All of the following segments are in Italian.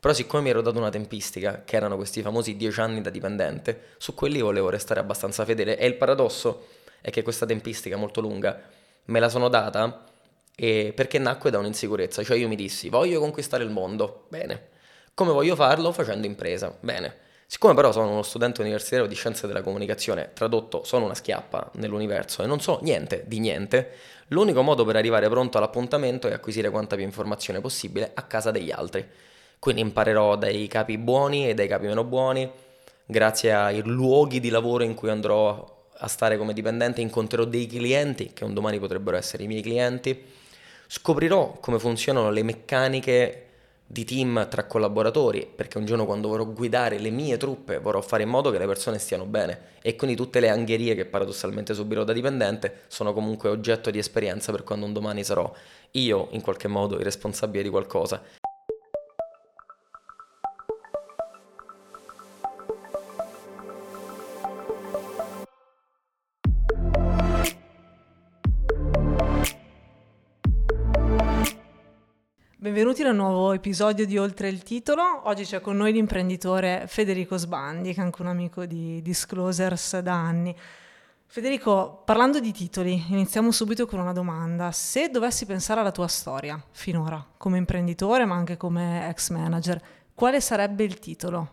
Però siccome mi ero dato una tempistica, che erano questi famosi dieci anni da dipendente, su quelli volevo restare abbastanza fedele. E il paradosso è che questa tempistica molto lunga me la sono data perché nacque da un'insicurezza. Cioè io mi dissi, voglio conquistare il mondo, bene. Come voglio farlo? Facendo impresa, bene. Siccome però sono uno studente universitario di scienze della comunicazione, tradotto sono una schiappa nell'universo e non so niente di niente, l'unico modo per arrivare pronto all'appuntamento è acquisire quanta più informazione possibile a casa degli altri. Quindi imparerò dai capi buoni e dai capi meno buoni, grazie ai luoghi di lavoro in cui andrò a stare come dipendente, incontrerò dei clienti che un domani potrebbero essere i miei clienti, scoprirò come funzionano le meccaniche di team tra collaboratori, perché un giorno quando vorrò guidare le mie truppe vorrò fare in modo che le persone stiano bene. E quindi tutte le angherie che paradossalmente subirò da dipendente sono comunque oggetto di esperienza per quando un domani sarò io in qualche modo il responsabile di qualcosa. Benvenuti a un nuovo episodio di Oltre il titolo. Oggi c'è con noi l'imprenditore Federico Sbandi, che è anche un amico di Disclosers da anni. Federico, parlando di titoli, iniziamo subito con una domanda. Se dovessi pensare alla tua storia finora, come imprenditore ma anche come ex manager, quale sarebbe il titolo?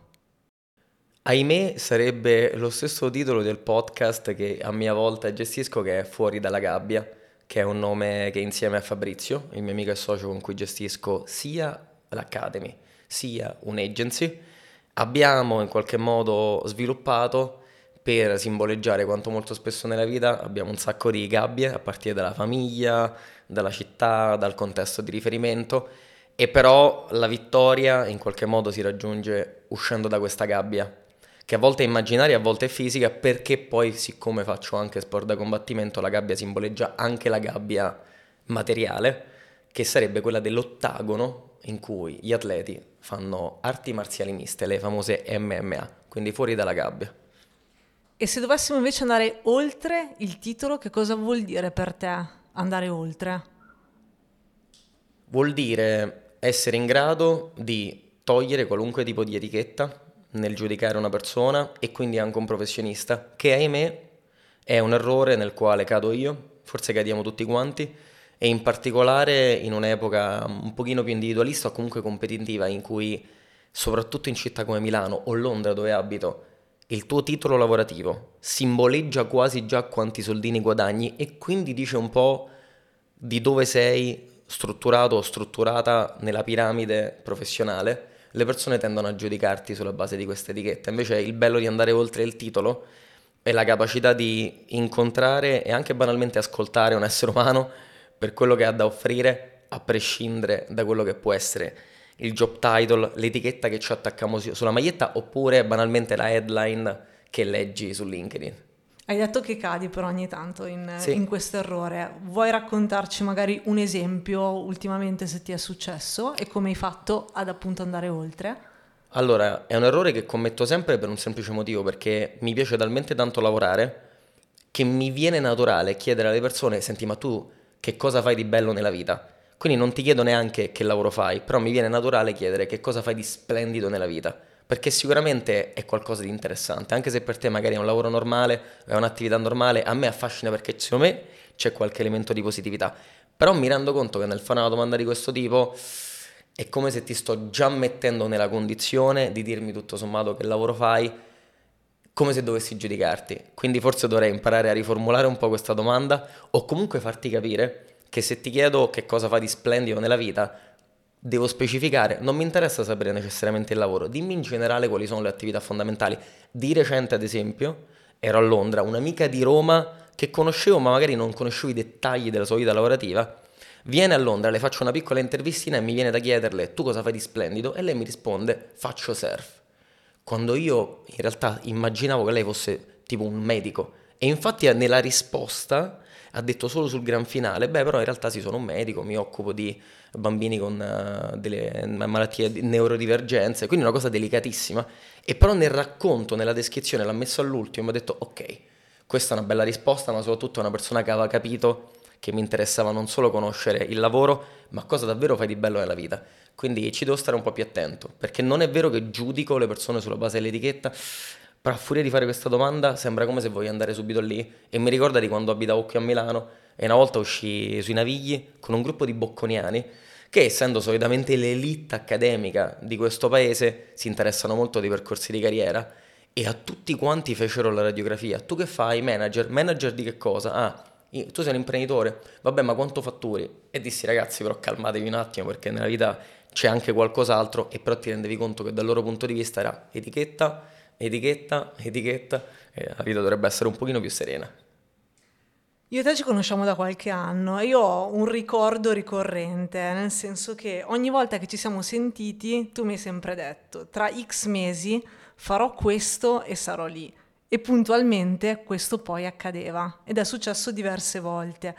Ahimè sarebbe lo stesso titolo del podcast che a mia volta gestisco che è Fuori dalla gabbia che è un nome che insieme a Fabrizio, il mio amico e socio con cui gestisco sia l'Academy sia un'agency, abbiamo in qualche modo sviluppato per simboleggiare quanto molto spesso nella vita abbiamo un sacco di gabbie a partire dalla famiglia, dalla città, dal contesto di riferimento e però la vittoria in qualche modo si raggiunge uscendo da questa gabbia che a volte è immaginaria, a volte è fisica, perché poi siccome faccio anche sport da combattimento, la gabbia simboleggia anche la gabbia materiale, che sarebbe quella dell'ottagono in cui gli atleti fanno arti marziali miste, le famose MMA, quindi fuori dalla gabbia. E se dovessimo invece andare oltre il titolo, che cosa vuol dire per te andare oltre? Vuol dire essere in grado di togliere qualunque tipo di etichetta nel giudicare una persona e quindi anche un professionista, che ahimè è un errore nel quale cado io, forse cadiamo tutti quanti, e in particolare in un'epoca un pochino più individualista o comunque competitiva in cui soprattutto in città come Milano o Londra dove abito il tuo titolo lavorativo simboleggia quasi già quanti soldini guadagni e quindi dice un po' di dove sei strutturato o strutturata nella piramide professionale le persone tendono a giudicarti sulla base di questa etichetta. Invece il bello di andare oltre il titolo è la capacità di incontrare e anche banalmente ascoltare un essere umano per quello che ha da offrire, a prescindere da quello che può essere il job title, l'etichetta che ci attacchiamo sulla maglietta oppure banalmente la headline che leggi su LinkedIn. Hai detto che cadi però ogni tanto in, sì. in, questo errore. Vuoi raccontarci magari un esempio ultimamente se ti è successo e come hai fatto ad appunto andare oltre? Allora, è un errore che commetto sempre per un semplice motivo, perché mi piace talmente tanto lavorare che mi viene naturale chiedere alle persone, senti ma tu che cosa fai di bello nella vita? Quindi non ti chiedo neanche che lavoro fai, però mi viene naturale chiedere che cosa fai di splendido nella vita perché sicuramente è qualcosa di interessante, anche se per te magari è un lavoro normale, è un'attività normale, a me affascina perché secondo me c'è qualche elemento di positività, però mi rendo conto che nel fare una domanda di questo tipo è come se ti sto già mettendo nella condizione di dirmi tutto sommato che lavoro fai, come se dovessi giudicarti, quindi forse dovrei imparare a riformulare un po' questa domanda o comunque farti capire che se ti chiedo che cosa fai di splendido nella vita, devo specificare, non mi interessa sapere necessariamente il lavoro, dimmi in generale quali sono le attività fondamentali. Di recente, ad esempio, ero a Londra, un'amica di Roma che conoscevo, ma magari non conoscevo i dettagli della sua vita lavorativa, viene a Londra, le faccio una piccola intervistina e mi viene da chiederle tu cosa fai di splendido e lei mi risponde faccio surf. Quando io in realtà immaginavo che lei fosse tipo un medico e infatti nella risposta ha detto solo sul gran finale, beh però in realtà sì sono un medico, mi occupo di bambini con uh, delle malattie di neurodivergenze, quindi una cosa delicatissima. E però nel racconto, nella descrizione, l'ha messo all'ultimo e mi ha detto ok, questa è una bella risposta, ma soprattutto una persona che aveva capito che mi interessava non solo conoscere il lavoro, ma cosa davvero fai di bello nella vita. Quindi ci devo stare un po' più attento, perché non è vero che giudico le persone sulla base dell'etichetta, però a furia di fare questa domanda sembra come se voglio andare subito lì e mi ricorda di quando abitavo qui a Milano e una volta uscì sui Navigli con un gruppo di bocconiani che essendo solitamente l'elite accademica di questo paese si interessano molto di percorsi di carriera e a tutti quanti fecero la radiografia. Tu che fai? Manager? Manager di che cosa? Ah, tu sei un imprenditore? Vabbè, ma quanto fatturi? E dissi ragazzi, però calmatevi un attimo perché nella vita c'è anche qualcos'altro e però ti rendevi conto che dal loro punto di vista era etichetta, etichetta, etichetta e la vita dovrebbe essere un pochino più serena. Io e te ci conosciamo da qualche anno e io ho un ricordo ricorrente, nel senso che ogni volta che ci siamo sentiti tu mi hai sempre detto tra x mesi farò questo e sarò lì. E puntualmente questo poi accadeva ed è successo diverse volte.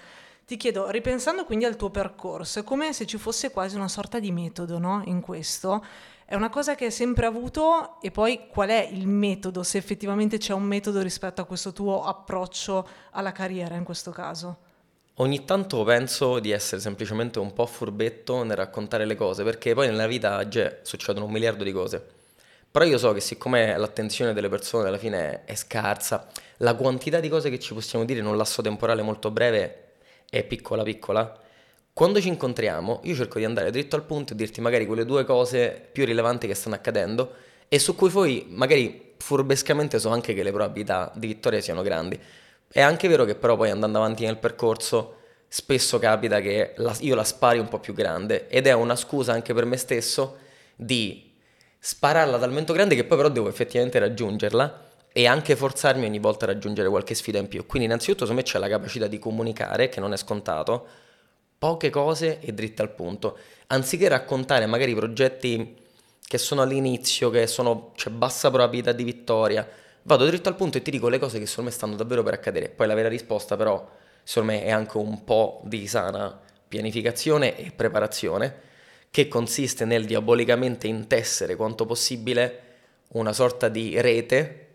Ti chiedo, ripensando quindi al tuo percorso, è come se ci fosse quasi una sorta di metodo no? in questo. È una cosa che hai sempre avuto e poi qual è il metodo, se effettivamente c'è un metodo rispetto a questo tuo approccio alla carriera in questo caso? Ogni tanto penso di essere semplicemente un po' furbetto nel raccontare le cose, perché poi nella vita già succedono un miliardo di cose. Però io so che siccome l'attenzione delle persone alla fine è scarsa, la quantità di cose che ci possiamo dire in un lasso temporale molto breve è piccola piccola. Quando ci incontriamo, io cerco di andare dritto al punto e dirti magari quelle due cose più rilevanti che stanno accadendo e su cui poi magari furbescamente so anche che le probabilità di vittoria siano grandi. È anche vero che però poi andando avanti nel percorso spesso capita che la, io la spari un po' più grande ed è una scusa anche per me stesso di spararla talmente grande che poi però devo effettivamente raggiungerla e anche forzarmi ogni volta a raggiungere qualche sfida in più. Quindi innanzitutto secondo me c'è la capacità di comunicare, che non è scontato, poche cose e dritte al punto. Anziché raccontare magari progetti che sono all'inizio, che sono, c'è bassa probabilità di vittoria, vado dritto al punto e ti dico le cose che secondo me stanno davvero per accadere. Poi la vera risposta però secondo me è anche un po' di sana pianificazione e preparazione che consiste nel diabolicamente intessere quanto possibile una sorta di rete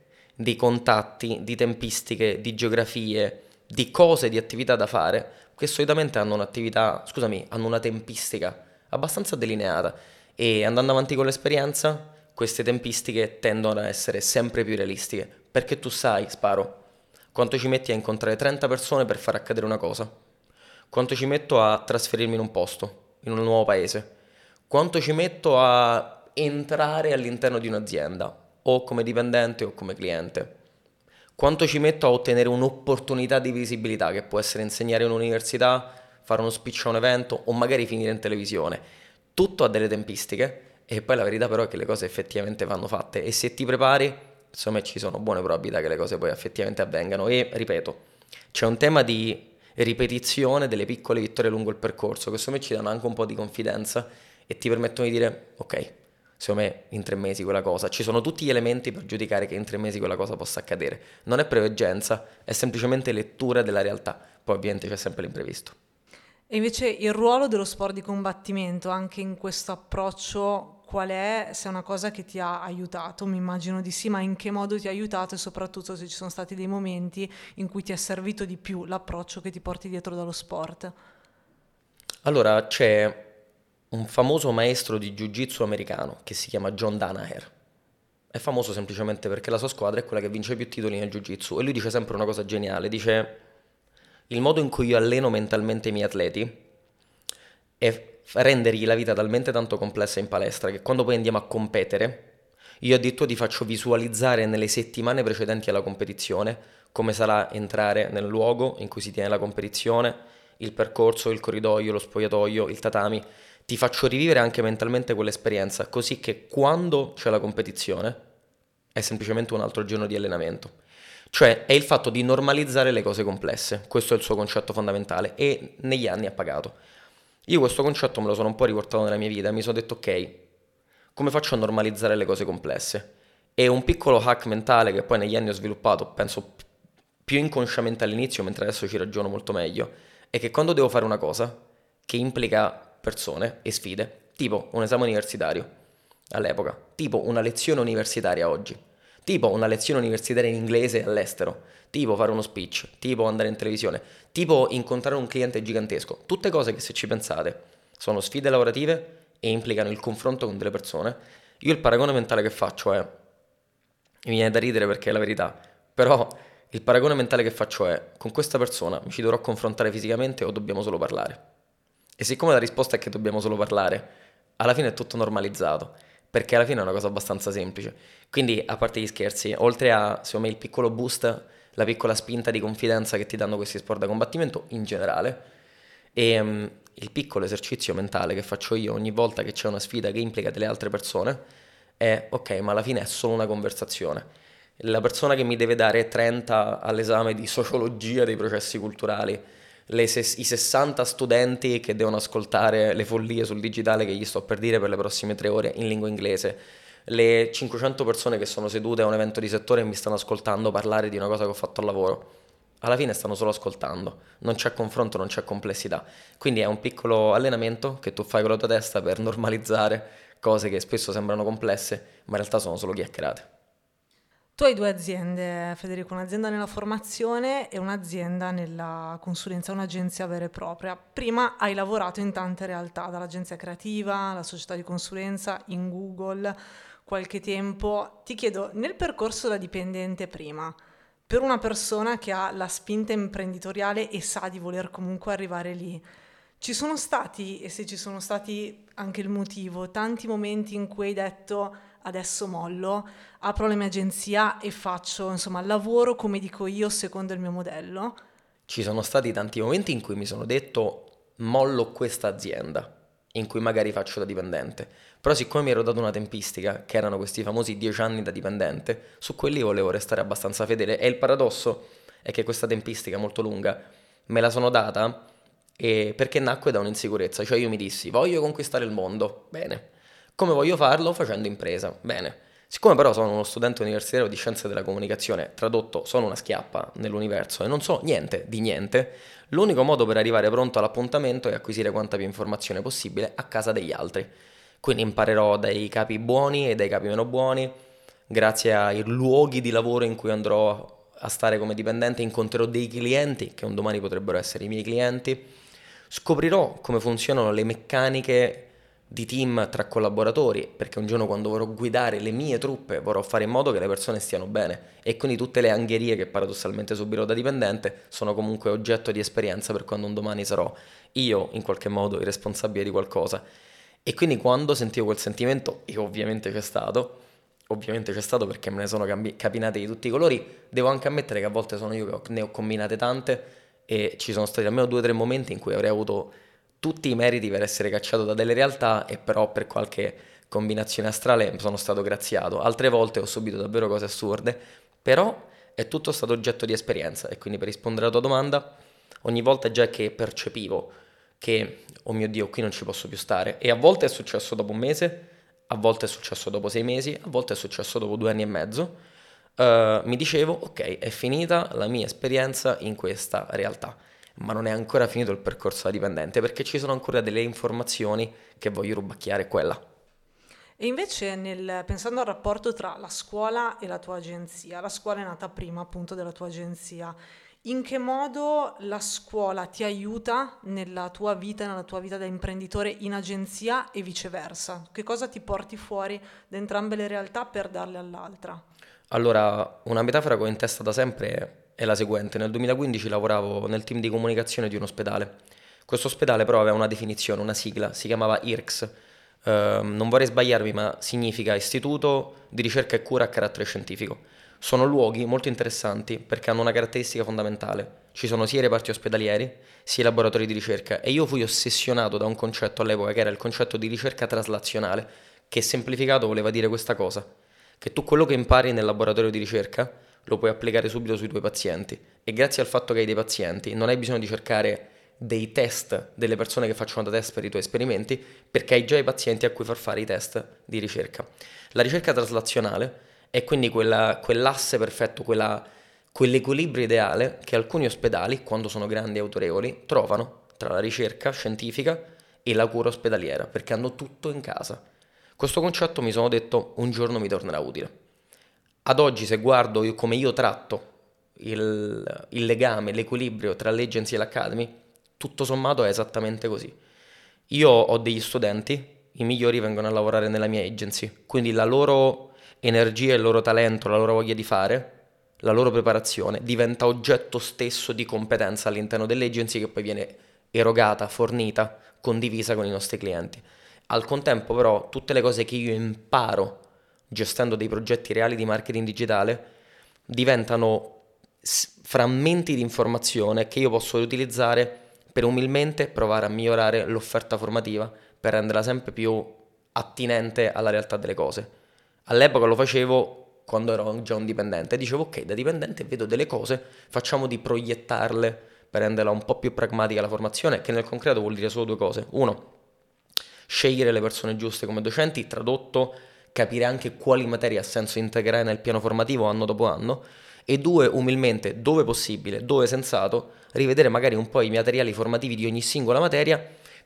di contatti, di tempistiche, di geografie, di cose, di attività da fare, che solitamente hanno un'attività, scusami, hanno una tempistica abbastanza delineata. E andando avanti con l'esperienza queste tempistiche tendono a essere sempre più realistiche, perché tu sai, sparo, quanto ci metti a incontrare 30 persone per far accadere una cosa, quanto ci metto a trasferirmi in un posto, in un nuovo paese, quanto ci metto a entrare all'interno di un'azienda, o come dipendente o come cliente. Quanto ci metto a ottenere un'opportunità di visibilità, che può essere insegnare in un'università, fare uno speech a un evento o magari finire in televisione. Tutto ha delle tempistiche e poi la verità però è che le cose effettivamente vanno fatte e se ti prepari, insomma ci sono buone probabilità che le cose poi effettivamente avvengano e ripeto, c'è un tema di ripetizione delle piccole vittorie lungo il percorso che secondo me ci danno anche un po' di confidenza e ti permettono di dire ok, secondo me in tre mesi quella cosa, ci sono tutti gli elementi per giudicare che in tre mesi quella cosa possa accadere. Non è preveggenza, è semplicemente lettura della realtà, poi ovviamente c'è sempre l'imprevisto. E invece il ruolo dello sport di combattimento anche in questo approccio qual è, se è una cosa che ti ha aiutato, mi immagino di sì, ma in che modo ti ha aiutato e soprattutto se ci sono stati dei momenti in cui ti è servito di più l'approccio che ti porti dietro dallo sport? Allora, c'è un famoso maestro di jiu-jitsu americano che si chiama John Danaher. È famoso semplicemente perché la sua squadra è quella che vince più titoli nel jiu-jitsu e lui dice sempre una cosa geniale, dice il modo in cui io alleno mentalmente i miei atleti è rendergli la vita talmente tanto complessa in palestra che quando poi andiamo a competere io addirittura ti faccio visualizzare nelle settimane precedenti alla competizione come sarà entrare nel luogo in cui si tiene la competizione, il percorso, il corridoio, lo spogliatoio, il tatami ti faccio rivivere anche mentalmente quell'esperienza, così che quando c'è la competizione è semplicemente un altro giorno di allenamento. Cioè è il fatto di normalizzare le cose complesse, questo è il suo concetto fondamentale e negli anni ha pagato. Io questo concetto me lo sono un po' riportato nella mia vita e mi sono detto ok, come faccio a normalizzare le cose complesse? E un piccolo hack mentale che poi negli anni ho sviluppato, penso più inconsciamente all'inizio, mentre adesso ci ragiono molto meglio, è che quando devo fare una cosa che implica persone e sfide, tipo un esame universitario all'epoca, tipo una lezione universitaria oggi, tipo una lezione universitaria in inglese all'estero, tipo fare uno speech, tipo andare in televisione, tipo incontrare un cliente gigantesco, tutte cose che se ci pensate sono sfide lavorative e implicano il confronto con delle persone, io il paragone mentale che faccio è, mi viene da ridere perché è la verità, però il paragone mentale che faccio è, con questa persona mi ci dovrò confrontare fisicamente o dobbiamo solo parlare? E siccome la risposta è che dobbiamo solo parlare, alla fine è tutto normalizzato, perché alla fine è una cosa abbastanza semplice. Quindi, a parte gli scherzi, oltre a, secondo me, il piccolo boost, la piccola spinta di confidenza che ti danno questi sport da combattimento in generale, e um, il piccolo esercizio mentale che faccio io ogni volta che c'è una sfida che implica delle altre persone, è ok, ma alla fine è solo una conversazione la persona che mi deve dare 30 all'esame di sociologia dei processi culturali, ses- i 60 studenti che devono ascoltare le follie sul digitale che gli sto per dire per le prossime tre ore in lingua inglese, le 500 persone che sono sedute a un evento di settore e mi stanno ascoltando parlare di una cosa che ho fatto al lavoro. Alla fine stanno solo ascoltando, non c'è confronto, non c'è complessità. Quindi è un piccolo allenamento che tu fai con la tua testa per normalizzare cose che spesso sembrano complesse, ma in realtà sono solo chiacchierate. Tu hai due aziende, Federico, un'azienda nella formazione e un'azienda nella consulenza, un'agenzia vera e propria. Prima hai lavorato in tante realtà, dall'agenzia creativa, alla società di consulenza, in Google, qualche tempo. Ti chiedo, nel percorso da dipendente prima, per una persona che ha la spinta imprenditoriale e sa di voler comunque arrivare lì, ci sono stati, e se ci sono stati anche il motivo, tanti momenti in cui hai detto adesso mollo, apro la mia agenzia e faccio, insomma, lavoro come dico io secondo il mio modello. Ci sono stati tanti momenti in cui mi sono detto mollo questa azienda, in cui magari faccio da dipendente. Però siccome mi ero dato una tempistica, che erano questi famosi dieci anni da dipendente, su quelli volevo restare abbastanza fedele. E il paradosso è che questa tempistica molto lunga me la sono data perché nacque da un'insicurezza. Cioè io mi dissi, voglio conquistare il mondo. Bene come voglio farlo? Facendo impresa. Bene. Siccome però sono uno studente universitario di scienze della comunicazione, tradotto sono una schiappa nell'universo e non so niente di niente, l'unico modo per arrivare pronto all'appuntamento è acquisire quanta più informazione possibile a casa degli altri. Quindi imparerò dai capi buoni e dai capi meno buoni, grazie ai luoghi di lavoro in cui andrò a stare come dipendente, incontrerò dei clienti che un domani potrebbero essere i miei clienti, scoprirò come funzionano le meccaniche di team tra collaboratori, perché un giorno quando vorrò guidare le mie truppe vorrò fare in modo che le persone stiano bene e quindi tutte le angherie che paradossalmente subirò da dipendente sono comunque oggetto di esperienza per quando un domani sarò io in qualche modo il responsabile di qualcosa. E quindi quando sentivo quel sentimento, e ovviamente c'è stato, ovviamente c'è stato perché me ne sono cambi- capinate di tutti i colori, devo anche ammettere che a volte sono io che ne ho combinate tante e ci sono stati almeno due o tre momenti in cui avrei avuto tutti i meriti per essere cacciato da delle realtà e però per qualche combinazione astrale sono stato graziato. Altre volte ho subito davvero cose assurde, però è tutto stato oggetto di esperienza e quindi per rispondere alla tua domanda, ogni volta già che percepivo che, oh mio Dio, qui non ci posso più stare, e a volte è successo dopo un mese, a volte è successo dopo sei mesi, a volte è successo dopo due anni e mezzo, uh, mi dicevo, ok, è finita la mia esperienza in questa realtà ma non è ancora finito il percorso da dipendente perché ci sono ancora delle informazioni che voglio rubacchiare quella. E invece nel, pensando al rapporto tra la scuola e la tua agenzia, la scuola è nata prima appunto della tua agenzia, in che modo la scuola ti aiuta nella tua vita, nella tua vita da imprenditore in agenzia e viceversa? Che cosa ti porti fuori da entrambe le realtà per darle all'altra? Allora, una metafora che ho in testa da sempre è la seguente. Nel 2015 lavoravo nel team di comunicazione di un ospedale. Questo ospedale però aveva una definizione, una sigla, si chiamava IRCS. Ehm, non vorrei sbagliarmi, ma significa Istituto di ricerca e cura a carattere scientifico. Sono luoghi molto interessanti perché hanno una caratteristica fondamentale. Ci sono sia i reparti ospedalieri, sia i laboratori di ricerca e io fui ossessionato da un concetto all'epoca che era il concetto di ricerca traslazionale, che semplificato voleva dire questa cosa, che tu quello che impari nel laboratorio di ricerca lo puoi applicare subito sui tuoi pazienti e grazie al fatto che hai dei pazienti non hai bisogno di cercare dei test delle persone che facciano da test per i tuoi esperimenti perché hai già i pazienti a cui far fare i test di ricerca. La ricerca traslazionale è quindi quella, quell'asse perfetto, quella, quell'equilibrio ideale che alcuni ospedali, quando sono grandi e autorevoli, trovano tra la ricerca scientifica e la cura ospedaliera perché hanno tutto in casa. Questo concetto mi sono detto un giorno mi tornerà utile ad oggi se guardo io, come io tratto il, il legame, l'equilibrio tra l'agency e l'academy, tutto sommato è esattamente così. Io ho degli studenti i migliori vengono a lavorare nella mia agency, quindi la loro energia, il loro talento, la loro voglia di fare, la loro preparazione diventa oggetto stesso di competenza all'interno dell'agency che poi viene erogata, fornita, condivisa con i nostri clienti. Al contempo però tutte le cose che io imparo gestendo dei progetti reali di marketing digitale diventano frammenti di informazione che io posso utilizzare per umilmente provare a migliorare l'offerta formativa per renderla sempre più attinente alla realtà delle cose. All'epoca lo facevo quando ero già un dipendente, dicevo ok, da dipendente vedo delle cose, facciamo di proiettarle per renderla un po' più pragmatica la formazione, che nel concreto vuol dire solo due cose. Uno, scegliere le persone giuste come docenti, tradotto, capire anche quali materie ha senso integrare nel piano formativo anno dopo anno, e due, umilmente, dove possibile, dove sensato, rivedere magari un po' i materiali formativi di ogni singola materia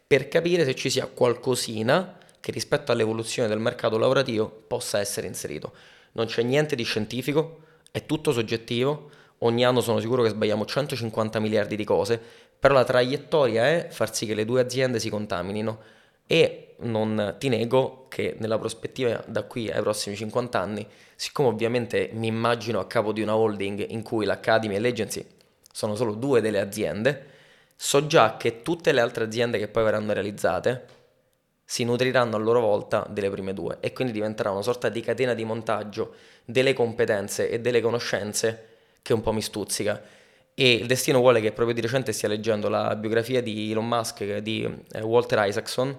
per capire se ci sia qualcosina che rispetto all'evoluzione del mercato lavorativo possa essere inserito. Non c'è niente di scientifico, è tutto soggettivo, ogni anno sono sicuro che sbagliamo 150 miliardi di cose, però la traiettoria è far sì che le due aziende si contaminino e non ti nego che nella prospettiva da qui ai prossimi 50 anni, siccome ovviamente mi immagino a capo di una holding in cui l'Academy e l'Agency sono solo due delle aziende, so già che tutte le altre aziende che poi verranno realizzate si nutriranno a loro volta delle prime due e quindi diventerà una sorta di catena di montaggio delle competenze e delle conoscenze che un po' mi stuzzica. E il destino vuole che proprio di recente stia leggendo la biografia di Elon Musk, di eh, Walter Isaacson,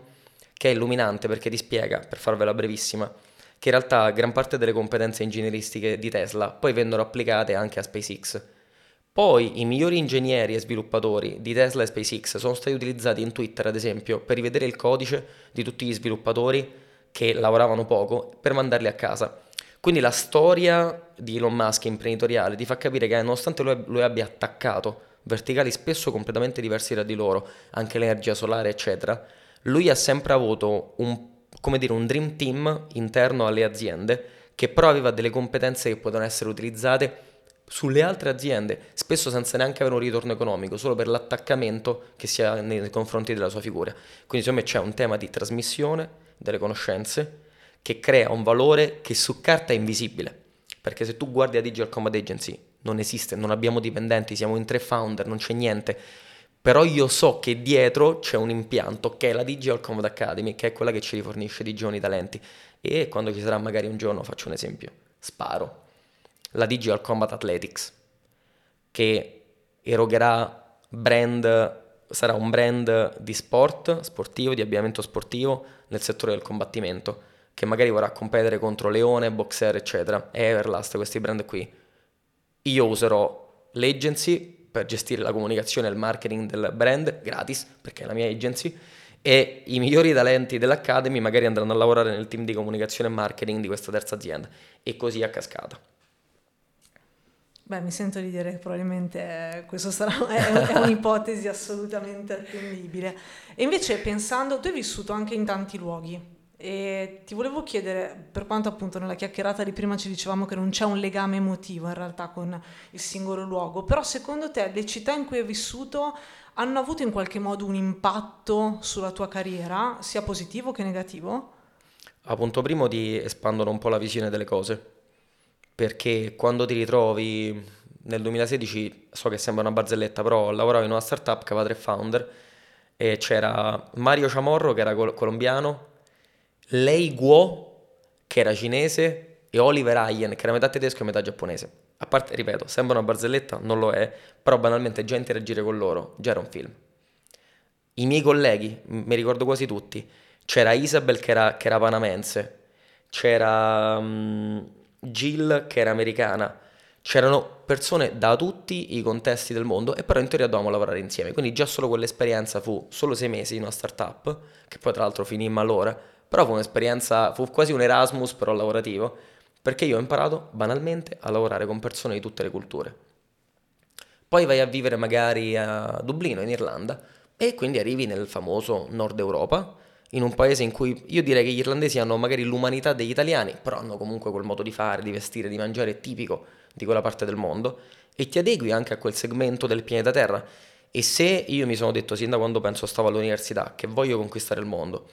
che è illuminante perché ti spiega, per farvela brevissima, che in realtà gran parte delle competenze ingegneristiche di Tesla poi vennero applicate anche a SpaceX. Poi i migliori ingegneri e sviluppatori di Tesla e SpaceX sono stati utilizzati in Twitter, ad esempio, per rivedere il codice di tutti gli sviluppatori che lavoravano poco per mandarli a casa. Quindi la storia di Elon Musk imprenditoriale ti fa capire che nonostante lui, lui abbia attaccato verticali spesso completamente diversi da di loro, anche l'energia solare, eccetera, lui ha sempre avuto un, dire, un dream team interno alle aziende che però aveva delle competenze che potevano essere utilizzate sulle altre aziende, spesso senza neanche avere un ritorno economico, solo per l'attaccamento che si ha nei confronti della sua figura. Quindi secondo me c'è un tema di trasmissione delle conoscenze che crea un valore che su carta è invisibile. Perché se tu guardi a Digital Combat Agency, non esiste, non abbiamo dipendenti, siamo in tre founder, non c'è niente però io so che dietro c'è un impianto che è la Digital Combat Academy, che è quella che ci rifornisce di giovani talenti. E quando ci sarà magari un giorno, faccio un esempio, sparo, la Digital Combat Athletics, che erogherà brand, sarà un brand di sport, sportivo, di abbigliamento sportivo nel settore del combattimento, che magari vorrà competere contro Leone, Boxer, eccetera, Everlast, questi brand qui. Io userò l'agency per gestire la comunicazione e il marketing del brand gratis, perché è la mia agency, e i migliori talenti dell'Academy magari andranno a lavorare nel team di comunicazione e marketing di questa terza azienda e così a cascata. Beh, mi sento di dire che probabilmente questa sarà, è, è un'ipotesi assolutamente attendibile. E invece pensando, tu hai vissuto anche in tanti luoghi, e ti volevo chiedere, per quanto appunto nella chiacchierata di prima ci dicevamo che non c'è un legame emotivo in realtà con il singolo luogo, però secondo te le città in cui hai vissuto hanno avuto in qualche modo un impatto sulla tua carriera, sia positivo che negativo? A punto primo ti espandono un po' la visione delle cose, perché quando ti ritrovi nel 2016, so che sembra una barzelletta, però lavoravo in una startup che aveva tre founder e c'era Mario Ciamorro che era col- colombiano, Lei Guo, che era cinese, e Oliver Ayen, che era metà tedesco e metà giapponese. A parte, ripeto, sembra una barzelletta, non lo è, però banalmente già interagire con loro già era un film. I miei colleghi, mi ricordo quasi tutti, c'era Isabel che era, che era panamense, c'era um, Jill che era americana, c'erano persone da tutti i contesti del mondo e però in teoria dovevamo lavorare insieme, quindi già solo quell'esperienza fu solo sei mesi in una startup, che poi tra l'altro finì malora, però fu un'esperienza, fu quasi un Erasmus però lavorativo, perché io ho imparato banalmente a lavorare con persone di tutte le culture. Poi vai a vivere magari a Dublino, in Irlanda, e quindi arrivi nel famoso Nord Europa, in un paese in cui io direi che gli irlandesi hanno magari l'umanità degli italiani, però hanno comunque quel modo di fare, di vestire, di mangiare tipico di quella parte del mondo, e ti adegui anche a quel segmento del pianeta Terra. E se io mi sono detto sin da quando penso stavo all'università che voglio conquistare il mondo,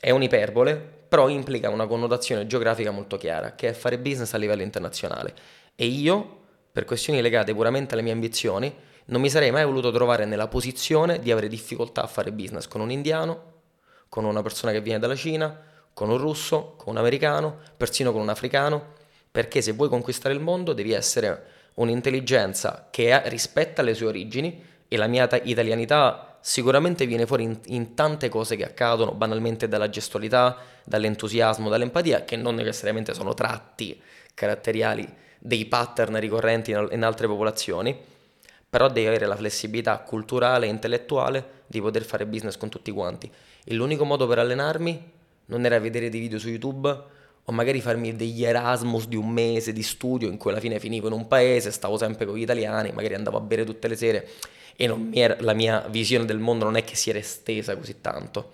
È un'iperbole, però implica una connotazione geografica molto chiara, che è fare business a livello internazionale. E io, per questioni legate puramente alle mie ambizioni, non mi sarei mai voluto trovare nella posizione di avere difficoltà a fare business con un indiano, con una persona che viene dalla Cina, con un russo, con un americano, persino con un africano, perché se vuoi conquistare il mondo devi essere un'intelligenza che rispetta le sue origini e la mia italianità sicuramente viene fuori in, in, tante cose che accadono, banalmente dalla gestualità, dall'entusiasmo, dall'empatia, che non necessariamente sono tratti caratteriali dei pattern ricorrenti in, in altre popolazioni, però devi avere la flessibilità culturale e intellettuale di poter fare business con tutti quanti. E l'unico modo per allenarmi non era vedere dei video su YouTube o magari farmi degli Erasmus di un mese di studio in cui alla fine finivo in un paese, stavo sempre con gli italiani, magari andavo a bere tutte le sere e era, la mia visione del mondo non è che si era estesa così tanto.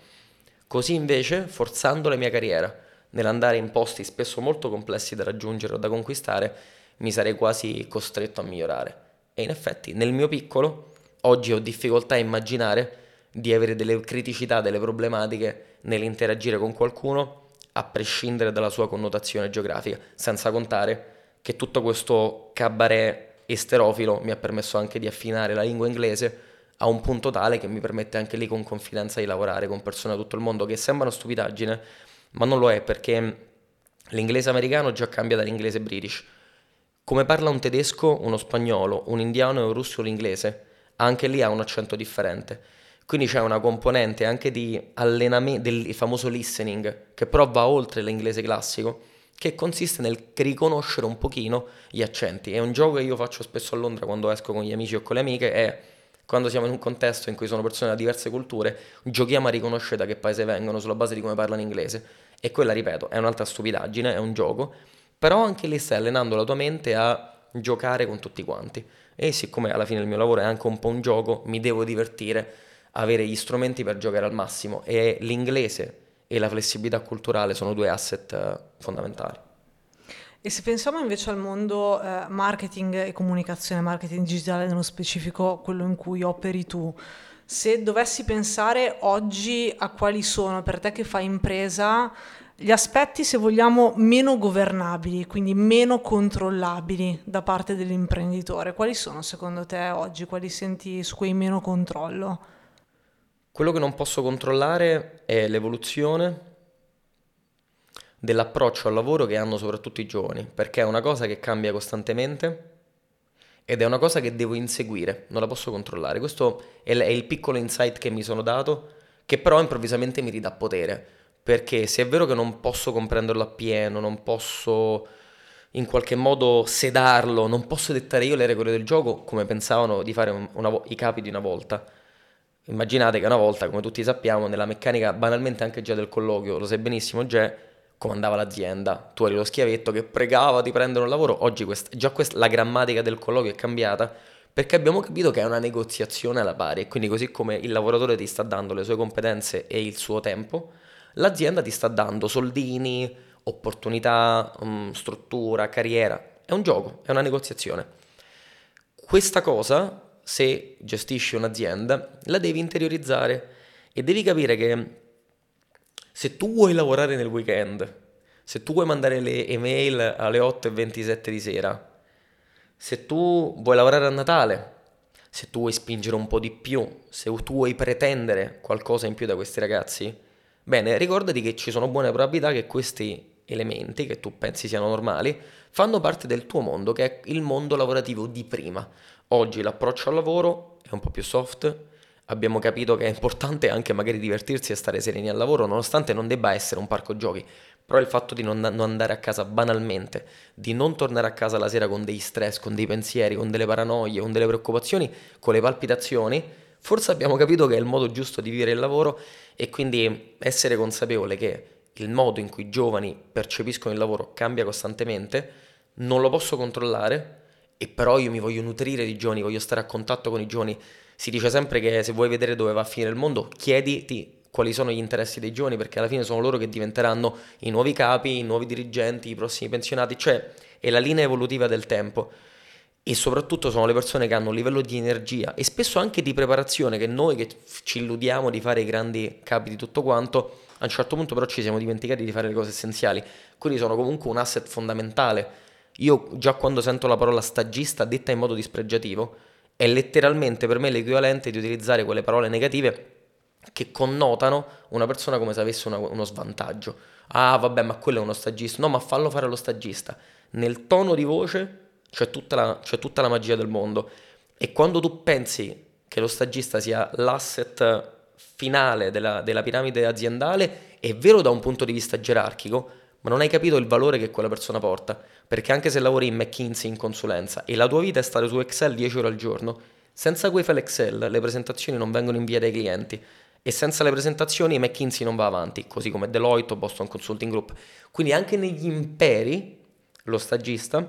Così invece, forzando la mia carriera nell'andare in posti spesso molto complessi da raggiungere o da conquistare, mi sarei quasi costretto a migliorare. E in effetti, nel mio piccolo, oggi ho difficoltà a immaginare di avere delle criticità, delle problematiche nell'interagire con qualcuno, a prescindere dalla sua connotazione geografica, senza contare che tutto questo cabaret esterofilo mi ha permesso anche di affinare la lingua inglese a un punto tale che mi permette anche lì con confidenza di lavorare con persone da tutto il mondo che sembra una stupidaggine, ma non lo è perché l'inglese americano già cambia dall'inglese british. Come parla un tedesco, uno spagnolo, un indiano e un russo l'inglese, anche lì ha un accento differente. Quindi c'è una componente anche di allenamento, del famoso listening, che però va oltre l'inglese classico, che consiste nel riconoscere un pochino gli accenti. È un gioco che io faccio spesso a Londra quando esco con gli amici o con le amiche, è quando siamo in un contesto in cui sono persone da diverse culture, giochiamo a riconoscere da che paese vengono sulla base di come parlano inglese. E quella, ripeto, è un'altra stupidaggine, è un gioco però anche lì stai allenando la tua mente a giocare con tutti quanti. E siccome alla fine il mio lavoro è anche un po' un gioco, mi devo divertire, avere gli strumenti per giocare al massimo e l'inglese e la flessibilità culturale sono due asset eh, fondamentali. E se pensiamo invece al mondo eh, marketing e comunicazione, marketing digitale nello specifico, quello in cui operi tu, se dovessi pensare oggi a quali sono per te che fai impresa gli aspetti, se vogliamo, meno governabili, quindi meno controllabili da parte dell'imprenditore, quali sono secondo te oggi? Quali senti su cui meno controllo? Quello che non posso controllare è l'evoluzione dell'approccio al lavoro che hanno soprattutto i giovani, perché è una cosa che cambia costantemente ed è una cosa che devo inseguire, non la posso controllare. Questo è il piccolo insight che mi sono dato, che però improvvisamente mi ridà potere perché se è vero che non posso comprenderlo appieno, non posso in qualche modo sedarlo, non posso dettare io le regole del gioco come pensavano di fare una, i capi di una volta. Immaginate che una volta, come tutti sappiamo, nella meccanica banalmente anche già del colloquio, lo sai benissimo, già comandava l'azienda, tu eri lo schiavetto che pregava di prendere un lavoro, oggi quest- già quest- la grammatica del colloquio è cambiata perché abbiamo capito che è una negoziazione alla pari e quindi così come il lavoratore ti sta dando le sue competenze e il suo tempo, l'azienda ti sta dando soldini, opportunità, um, struttura, carriera. È un gioco, è una negoziazione. Questa cosa, se gestisci un'azienda, la devi interiorizzare e devi capire che se tu vuoi lavorare nel weekend, se tu vuoi mandare le email alle 8.27 di sera, se tu vuoi lavorare a Natale, se tu vuoi spingere un po' di più, se tu vuoi pretendere qualcosa in più da questi ragazzi, Bene, ricordati che ci sono buone probabilità che questi elementi, che tu pensi siano normali, fanno parte del tuo mondo, che è il mondo lavorativo di prima. Oggi l'approccio al lavoro è un po' più soft, abbiamo capito che è importante anche magari divertirsi e stare sereni al lavoro, nonostante non debba essere un parco giochi, però il fatto di non, non, andare a casa banalmente, di non tornare a casa la sera con dei stress, con dei pensieri, con delle paranoie, con delle preoccupazioni, con le palpitazioni, forse abbiamo capito che è il modo giusto di vivere il lavoro e quindi essere consapevole che il modo in cui i giovani percepiscono il lavoro cambia costantemente, non lo posso controllare e però io mi voglio nutrire di giovani, voglio stare a contatto con i giovani. Si dice sempre che se vuoi vedere dove va a finire il mondo, chiediti quali sono gli interessi dei giovani, perché alla fine sono loro che diventeranno i nuovi capi, i nuovi dirigenti, i prossimi pensionati, cioè è la linea evolutiva del tempo. E soprattutto sono le persone che hanno un livello di energia e spesso anche di preparazione che noi che ci illudiamo di fare i grandi capi di tutto quanto, a un certo punto però ci siamo dimenticati di fare le cose essenziali, quindi sono comunque un asset fondamentale. Io già quando sento la parola stagista detta in modo dispregiativo, è letteralmente per me l'equivalente di utilizzare quelle parole negative che connotano una persona come se avesse una, uno svantaggio. Ah, vabbè, ma quello è uno stagista. No, ma fallo fare lo stagista. Nel tono di voce c'è tutta la, c'è tutta la magia del mondo. E quando tu pensi che lo stagista sia l'asset finale della, della piramide aziendale, è vero da un punto di vista gerarchico, ma non hai capito il valore che quella persona porta. Perché anche se lavori in McKinsey in consulenza e la tua vita è stare su Excel 10 ore al giorno, senza quei file Excel le presentazioni non vengono inviate ai clienti e senza le presentazioni McKinsey non va avanti, così come Deloitte o Boston Consulting Group. Quindi anche negli imperi lo stagista,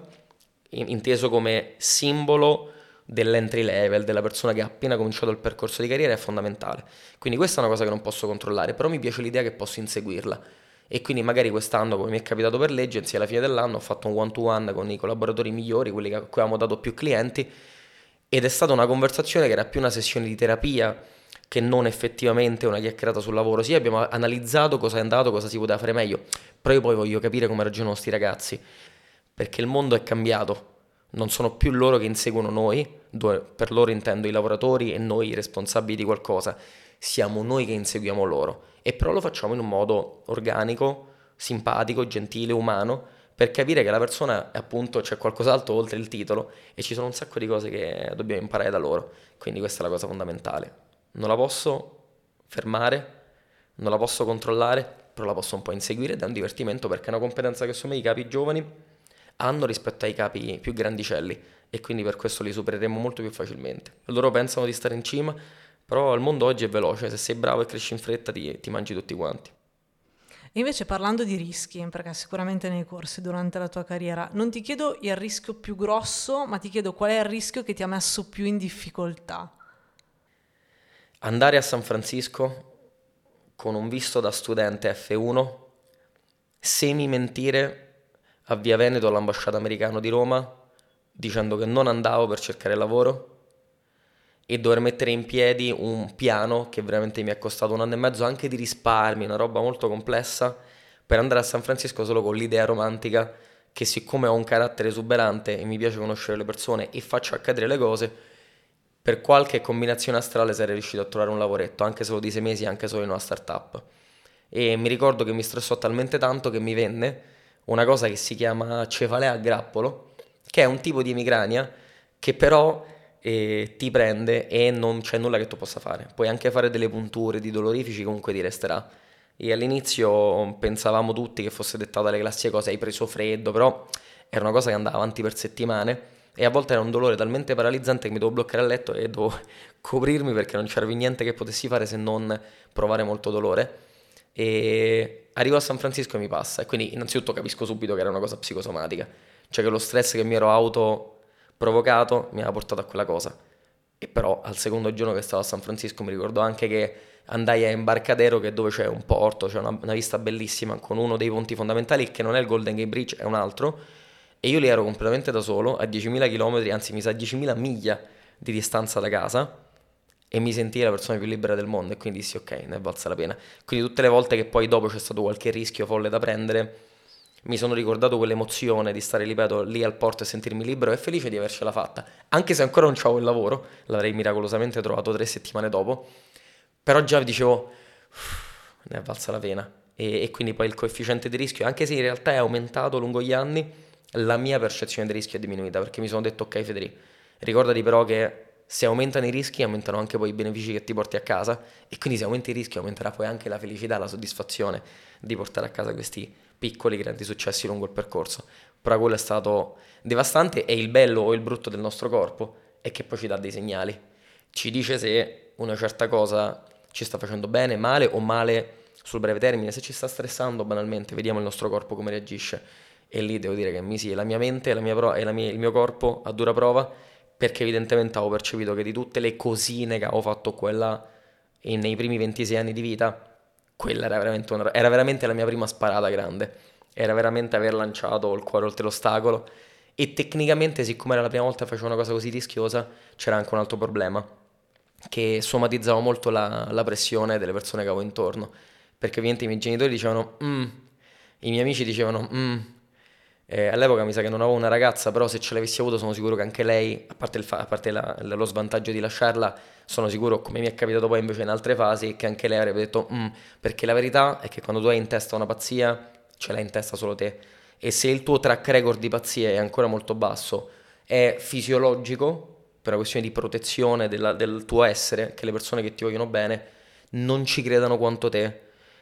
inteso come simbolo dell'entry level, della persona che ha appena cominciato il percorso di carriera, è fondamentale. Quindi questa è una cosa che non posso controllare, però mi piace l'idea che posso inseguirla. E quindi magari quest'anno, come mi è capitato per l'Agency, alla fine dell'anno ho fatto un one-to-one con i collaboratori migliori, quelli a cui avevamo dato più clienti, ed è stata una conversazione che era più una sessione di terapia che non effettivamente una chiacchierata sul lavoro. Sì, abbiamo analizzato cosa è andato, cosa si poteva fare meglio, però io poi voglio capire come ragionano questi ragazzi, perché il mondo è cambiato, non sono più loro che inseguono noi, per loro intendo i lavoratori e noi i responsabili di qualcosa, siamo noi che inseguiamo loro, e però lo facciamo in un modo organico, simpatico, gentile, umano, per capire che la persona appunto c'è qualcos'altro oltre il titolo e ci sono un sacco di cose che dobbiamo imparare da loro, quindi questa è la cosa fondamentale. Non la posso fermare, non la posso controllare, però la posso un po' inseguire ed è un divertimento perché è una competenza che me i capi giovani hanno rispetto ai capi più grandicelli e quindi per questo li supereremo molto più facilmente. Loro pensano di stare in cima, però il mondo oggi è veloce, se sei bravo e cresci in fretta ti, ti mangi tutti quanti. Invece parlando di rischi, perché sicuramente nei corsi durante la tua carriera, non ti chiedo il rischio più grosso, ma ti chiedo qual è il rischio che ti ha messo più in difficoltà andare a San Francisco con un visto da studente F1, semi mentire a Via Veneto all'ambasciata americana di Roma dicendo che non andavo per cercare lavoro e dover mettere in piedi un piano che veramente mi è costato un anno e mezzo anche di risparmi, una roba molto complessa per andare a San Francisco solo con l'idea romantica che siccome ho un carattere esuberante e mi piace conoscere le persone e faccio accadere le cose, per qualche combinazione astrale sarei riuscito a trovare un lavoretto, anche solo di sei mesi, anche solo in una startup. E mi ricordo che mi stressò talmente tanto che mi venne una cosa che si chiama cefalea a grappolo, che è un tipo di emicrania che però eh, ti prende e non c'è nulla che tu possa fare. Puoi anche fare delle punture di dolorifici, comunque ti resterà. E all'inizio pensavamo tutti che fosse dettata dalle classiche cose, hai preso freddo, però era una cosa che andava avanti per settimane e a volte era un dolore talmente paralizzante che mi dovevo bloccare a letto e dovevo coprirmi perché non c'era niente che potessi fare se non provare molto dolore. E arrivo a San Francisco e mi passa. E quindi innanzitutto capisco subito che era una cosa psicosomatica, cioè che lo stress che mi ero auto provocato mi aveva portato a quella cosa. E però al secondo giorno che stavo a San Francisco mi ricordo anche che andai a Embarcadero che dove c'è un porto, c'è una, una vista bellissima con uno dei ponti fondamentali che non è il Golden Gate Bridge, è un altro e io lì ero completamente da solo, a 10.000 km, anzi mi sa 10.000 miglia di distanza da casa, e mi sentii la persona più libera del mondo e quindi dissi ok, ne è valsa la pena. Quindi tutte le volte che poi dopo c'è stato qualche rischio folle da prendere, mi sono ricordato quell'emozione di stare, ripeto, lì al porto e sentirmi libero e felice di avercela fatta. Anche se ancora non c'avevo il lavoro, l'avrei miracolosamente trovato tre settimane dopo, però già dicevo, ne è valsa la pena. E, e quindi poi il coefficiente di rischio, anche se in realtà è aumentato lungo gli anni, la mia percezione del rischio è diminuita perché mi sono detto ok Federico, ricordati però che se aumentano i rischi aumentano anche poi i benefici che ti porti a casa e quindi se aumenta i rischi aumenterà poi anche la felicità, la soddisfazione di portare a casa questi piccoli grandi successi lungo il percorso. Però quello è stato devastante e il bello o il brutto del nostro corpo è che poi ci dà dei segnali. Ci dice se una certa cosa ci sta facendo bene, male o male sul breve termine, se ci sta stressando banalmente, vediamo il nostro corpo come reagisce e lì devo dire che misi la mia mente la mia pro- e mia, il mio corpo a dura prova perché evidentemente avevo percepito che di tutte le cosine che avevo fatto quella nei primi 26 anni di vita, quella era veramente, una, era veramente la mia prima sparata grande, era veramente aver lanciato il cuore oltre l'ostacolo. E tecnicamente, siccome era la prima volta che facevo una cosa così rischiosa, c'era anche un altro problema, che somatizzavo molto la, la pressione delle persone che avevo intorno. Perché ovviamente i miei genitori dicevano, mm, i miei amici dicevano, mm, eh, all'epoca mi sa che non avevo una ragazza, però se ce l'avessi avuto sono sicuro che anche lei, a parte, fa- a parte la- lo svantaggio di lasciarla, sono sicuro, come mi è capitato poi invece in altre fasi, che anche lei avrebbe detto, mm, perché la verità è che quando tu hai in testa una pazzia, ce l'hai in testa solo te. E se il tuo track record di pazzie è ancora molto basso, è fisiologico, per una questione di protezione della- del tuo essere, che le persone che ti vogliono bene non ci credano quanto te.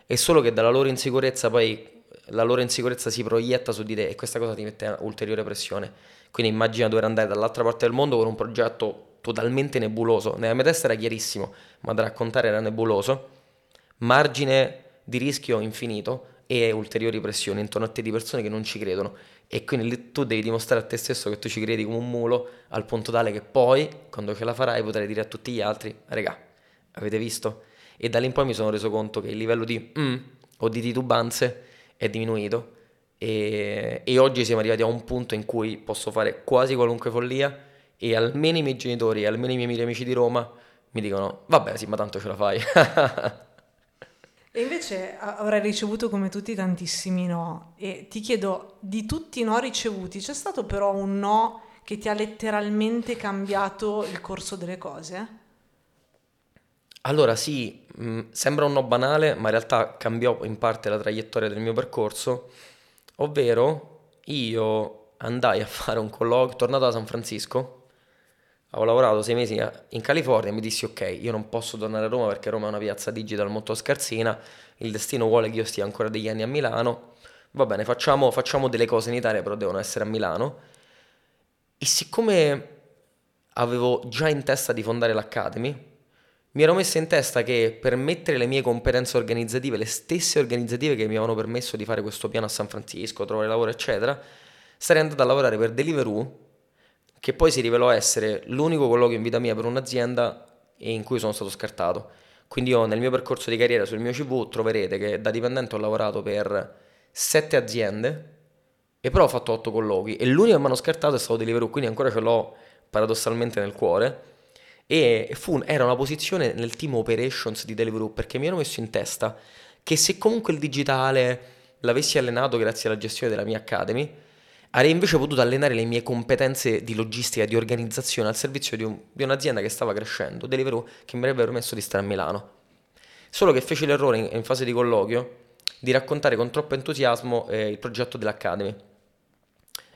È solo che dalla loro insicurezza poi la loro insicurezza si proietta su di te e questa cosa ti mette ulteriore pressione. Quindi immagina dover andare dall'altra parte del mondo con un progetto totalmente nebuloso. Nella mia testa era chiarissimo, ma da raccontare era nebuloso. Margine di rischio infinito e ulteriori pressioni intorno a te di persone che non ci credono. E quindi tu devi dimostrare a te stesso che tu ci credi come un mulo, al punto tale che poi, quando ce la farai, potrai dire a tutti gli altri, regà, avete visto? E da lì in poi mi sono reso conto che il livello di mm o di titubanze è diminuito e, e, oggi siamo arrivati a un punto in cui posso fare quasi qualunque follia e almeno i miei genitori, almeno i miei amici di Roma mi dicono vabbè sì ma tanto ce la fai. e invece avrai ricevuto come tutti tantissimi no e ti chiedo di tutti i no ricevuti c'è stato però un no che ti ha letteralmente cambiato il corso delle cose? Allora sì, mh, mm, sembra un no banale, ma in realtà cambiò in parte la traiettoria del mio percorso, ovvero io andai a fare un colloquio, tornato da San Francisco, avevo lavorato sei mesi in California e mi dissi ok, io non posso tornare a Roma perché Roma è una piazza digital molto scarsina, il destino vuole che io stia ancora degli anni a Milano, va bene, facciamo, facciamo delle cose in Italia però devono essere a Milano. E siccome avevo già in testa di fondare l'Academy, mi ero messo in testa che per mettere le mie competenze organizzative, le stesse organizzative che mi avevano permesso di fare questo piano a San Francisco, trovare lavoro, eccetera, sarei andato a lavorare per Deliveroo, che poi si rivelò essere l'unico colloquio in vita mia per un'azienda in cui sono stato scartato. Quindi io nel mio percorso di carriera sul mio CV troverete che da dipendente ho lavorato per sette aziende e però ho fatto otto colloqui e l'unico che mi hanno scartato è stato Deliveroo, quindi ancora ce l'ho paradossalmente nel cuore e fu, era una posizione nel team operations di Deliveroo perché mi ero messo in testa che se comunque il digitale l'avessi allenato grazie alla gestione della mia academy, avrei invece potuto allenare le mie competenze di logistica, di organizzazione al servizio di, un, di un'azienda che stava crescendo, Deliveroo, che mi avrebbe permesso di stare a Milano. Solo che feci l'errore in, in fase di colloquio di raccontare con troppo entusiasmo eh, il progetto dell'Academy.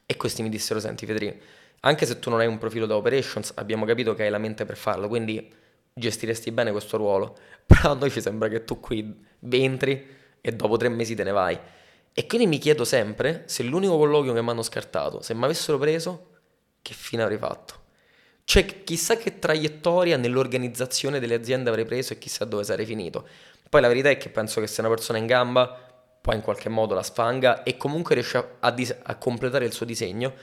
E questi mi dissero, senti Federico, anche se tu non hai un profilo da operations, abbiamo capito che hai la mente per farlo, quindi gestiresti bene questo ruolo. Però a noi ci sembra che tu qui entri e dopo tre mesi te ne vai. E quindi mi chiedo sempre se l'unico colloquio che mi hanno scartato, se mi avessero preso, che fine avrei fatto? Cioè, chissà che traiettoria nell'organizzazione delle aziende avrei preso e chissà dove sarei finito. Poi la verità è che penso che se una persona è in gamba, poi in qualche modo la sfanga e comunque riesce a, dis- a completare il suo disegno.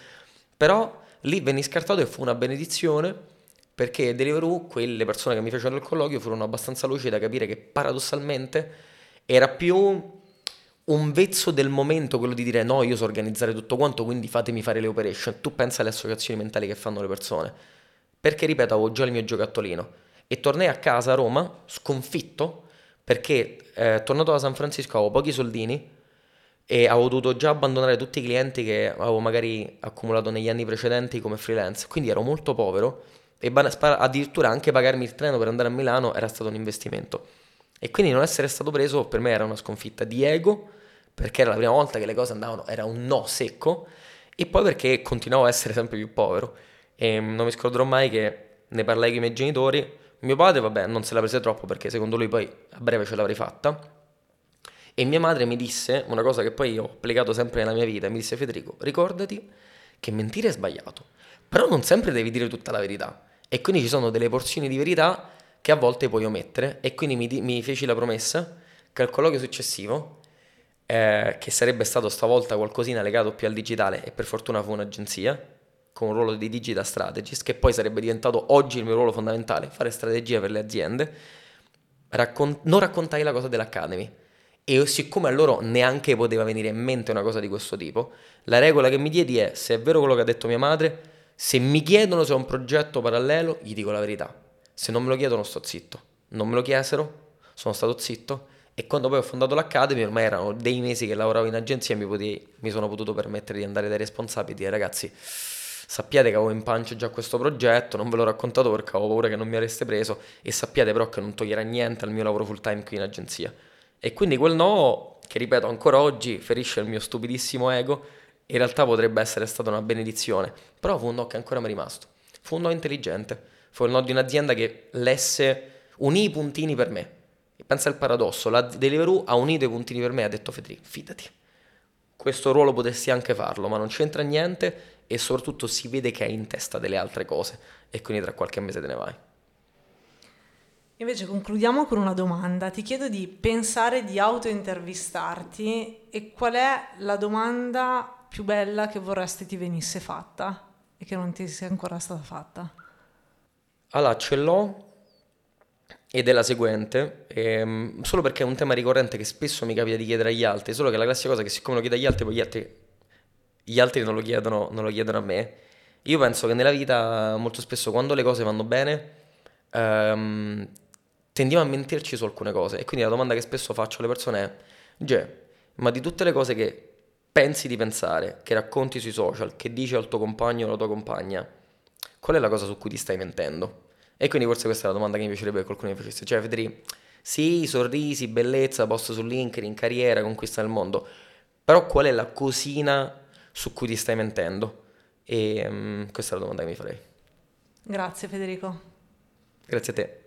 Però Lì venni scartato e fu una benedizione perché Deliveroo, quelle persone che mi fecero il colloquio, furono abbastanza lucide da capire che paradossalmente era più un vezzo del momento quello di dire no, io so organizzare tutto quanto, quindi fatemi fare le operation. Tu pensa alle associazioni mentali che fanno le persone. Perché, ripeto, avevo già il mio giocattolino. E tornai a casa a Roma, sconfitto, perché eh, tornato da San Francisco avevo pochi soldini, e avevo dovuto già abbandonare tutti i clienti che avevo magari accumulato negli anni precedenti come freelance, quindi ero molto povero e addirittura anche pagarmi il treno per andare a Milano era stato un investimento. E quindi non essere stato preso per me era una sconfitta di ego, perché era la prima volta che le cose andavano, era un no secco, e poi perché continuavo a essere sempre più povero. E non mi scorderò mai che ne parlai con i miei genitori, mio padre vabbè non se la prese troppo perché secondo lui poi a breve ce l'avrei fatta, e mia madre mi disse una cosa che poi ho applicato sempre nella mia vita, mi disse Federico, ricordati che mentire è sbagliato, però non sempre devi dire tutta la verità. E quindi ci sono delle porzioni di verità che a volte puoi omettere e quindi mi, mi feci la promessa che al colloquio successivo, eh, che sarebbe stato stavolta qualcosina legato più al digitale e per fortuna fu un'agenzia, con un ruolo di digital strategist, che poi sarebbe diventato oggi il mio ruolo fondamentale, fare strategia per le aziende, raccon- non raccontai la cosa dell'Academy E siccome a loro neanche poteva venire in mente una cosa di questo tipo, la regola che mi diedi è, se è vero quello che ha detto mia madre, se mi chiedono se è un progetto parallelo, gli dico la verità. Se non me lo chiedono sto zitto. Non me lo chiesero, sono stato zitto e quando poi ho fondato l'Academy, ormai erano dei mesi che lavoravo in agenzia e mi, potevi, mi sono potuto permettere di andare dai responsabili e dire ragazzi, sappiate che avevo in pancia già questo progetto, non ve l'ho raccontato perché avevo paura che non mi avreste preso e sappiate però che non toglierà niente al mio lavoro full time qui in agenzia. E quindi quel no, che ripeto ancora oggi, ferisce il mio stupidissimo ego, in realtà potrebbe essere stata una benedizione, però fu un no che ancora mi è rimasto. Fu un no intelligente, fu il no di un'azienda che lesse, unì i puntini per me. Pensa al paradosso, la Deliveroo ha unito i puntini per me e ha detto Federico, fidati, questo ruolo potresti anche farlo, ma non c'entra niente e soprattutto si vede che hai in testa delle altre cose. E quindi tra qualche mese te ne vai. Invece concludiamo con una domanda. Ti chiedo di pensare di autointervistarti e qual è la domanda più bella che vorresti ti venisse fatta e che non ti sia ancora stata fatta? Allora, ce l'ho ed è la seguente, ehm, solo perché è un tema ricorrente che spesso mi capita di chiedere agli altri, solo che la classica cosa è che siccome lo chiedo agli altri, poi gli altri, gli altri non, lo chiedono, non lo chiedono a me. Io penso che nella vita molto spesso quando le cose vanno bene ehm, tendiamo a mentirci su alcune cose e quindi la domanda che spesso faccio alle persone è, Gie, ma di tutte le cose che pensi di pensare, che racconti sui social, che dici al tuo compagno o alla tua compagna, qual è la cosa su cui ti stai mentendo? E quindi forse questa è la domanda che mi piacerebbe che qualcuno mi facesse. Cioè, Federico, sì, sorrisi, bellezza, posto su LinkedIn, carriera, conquista del mondo. Però qual è la cosina su cui ti stai mentendo? E um, questa è la domanda che mi farei. Grazie Federico. Grazie a te.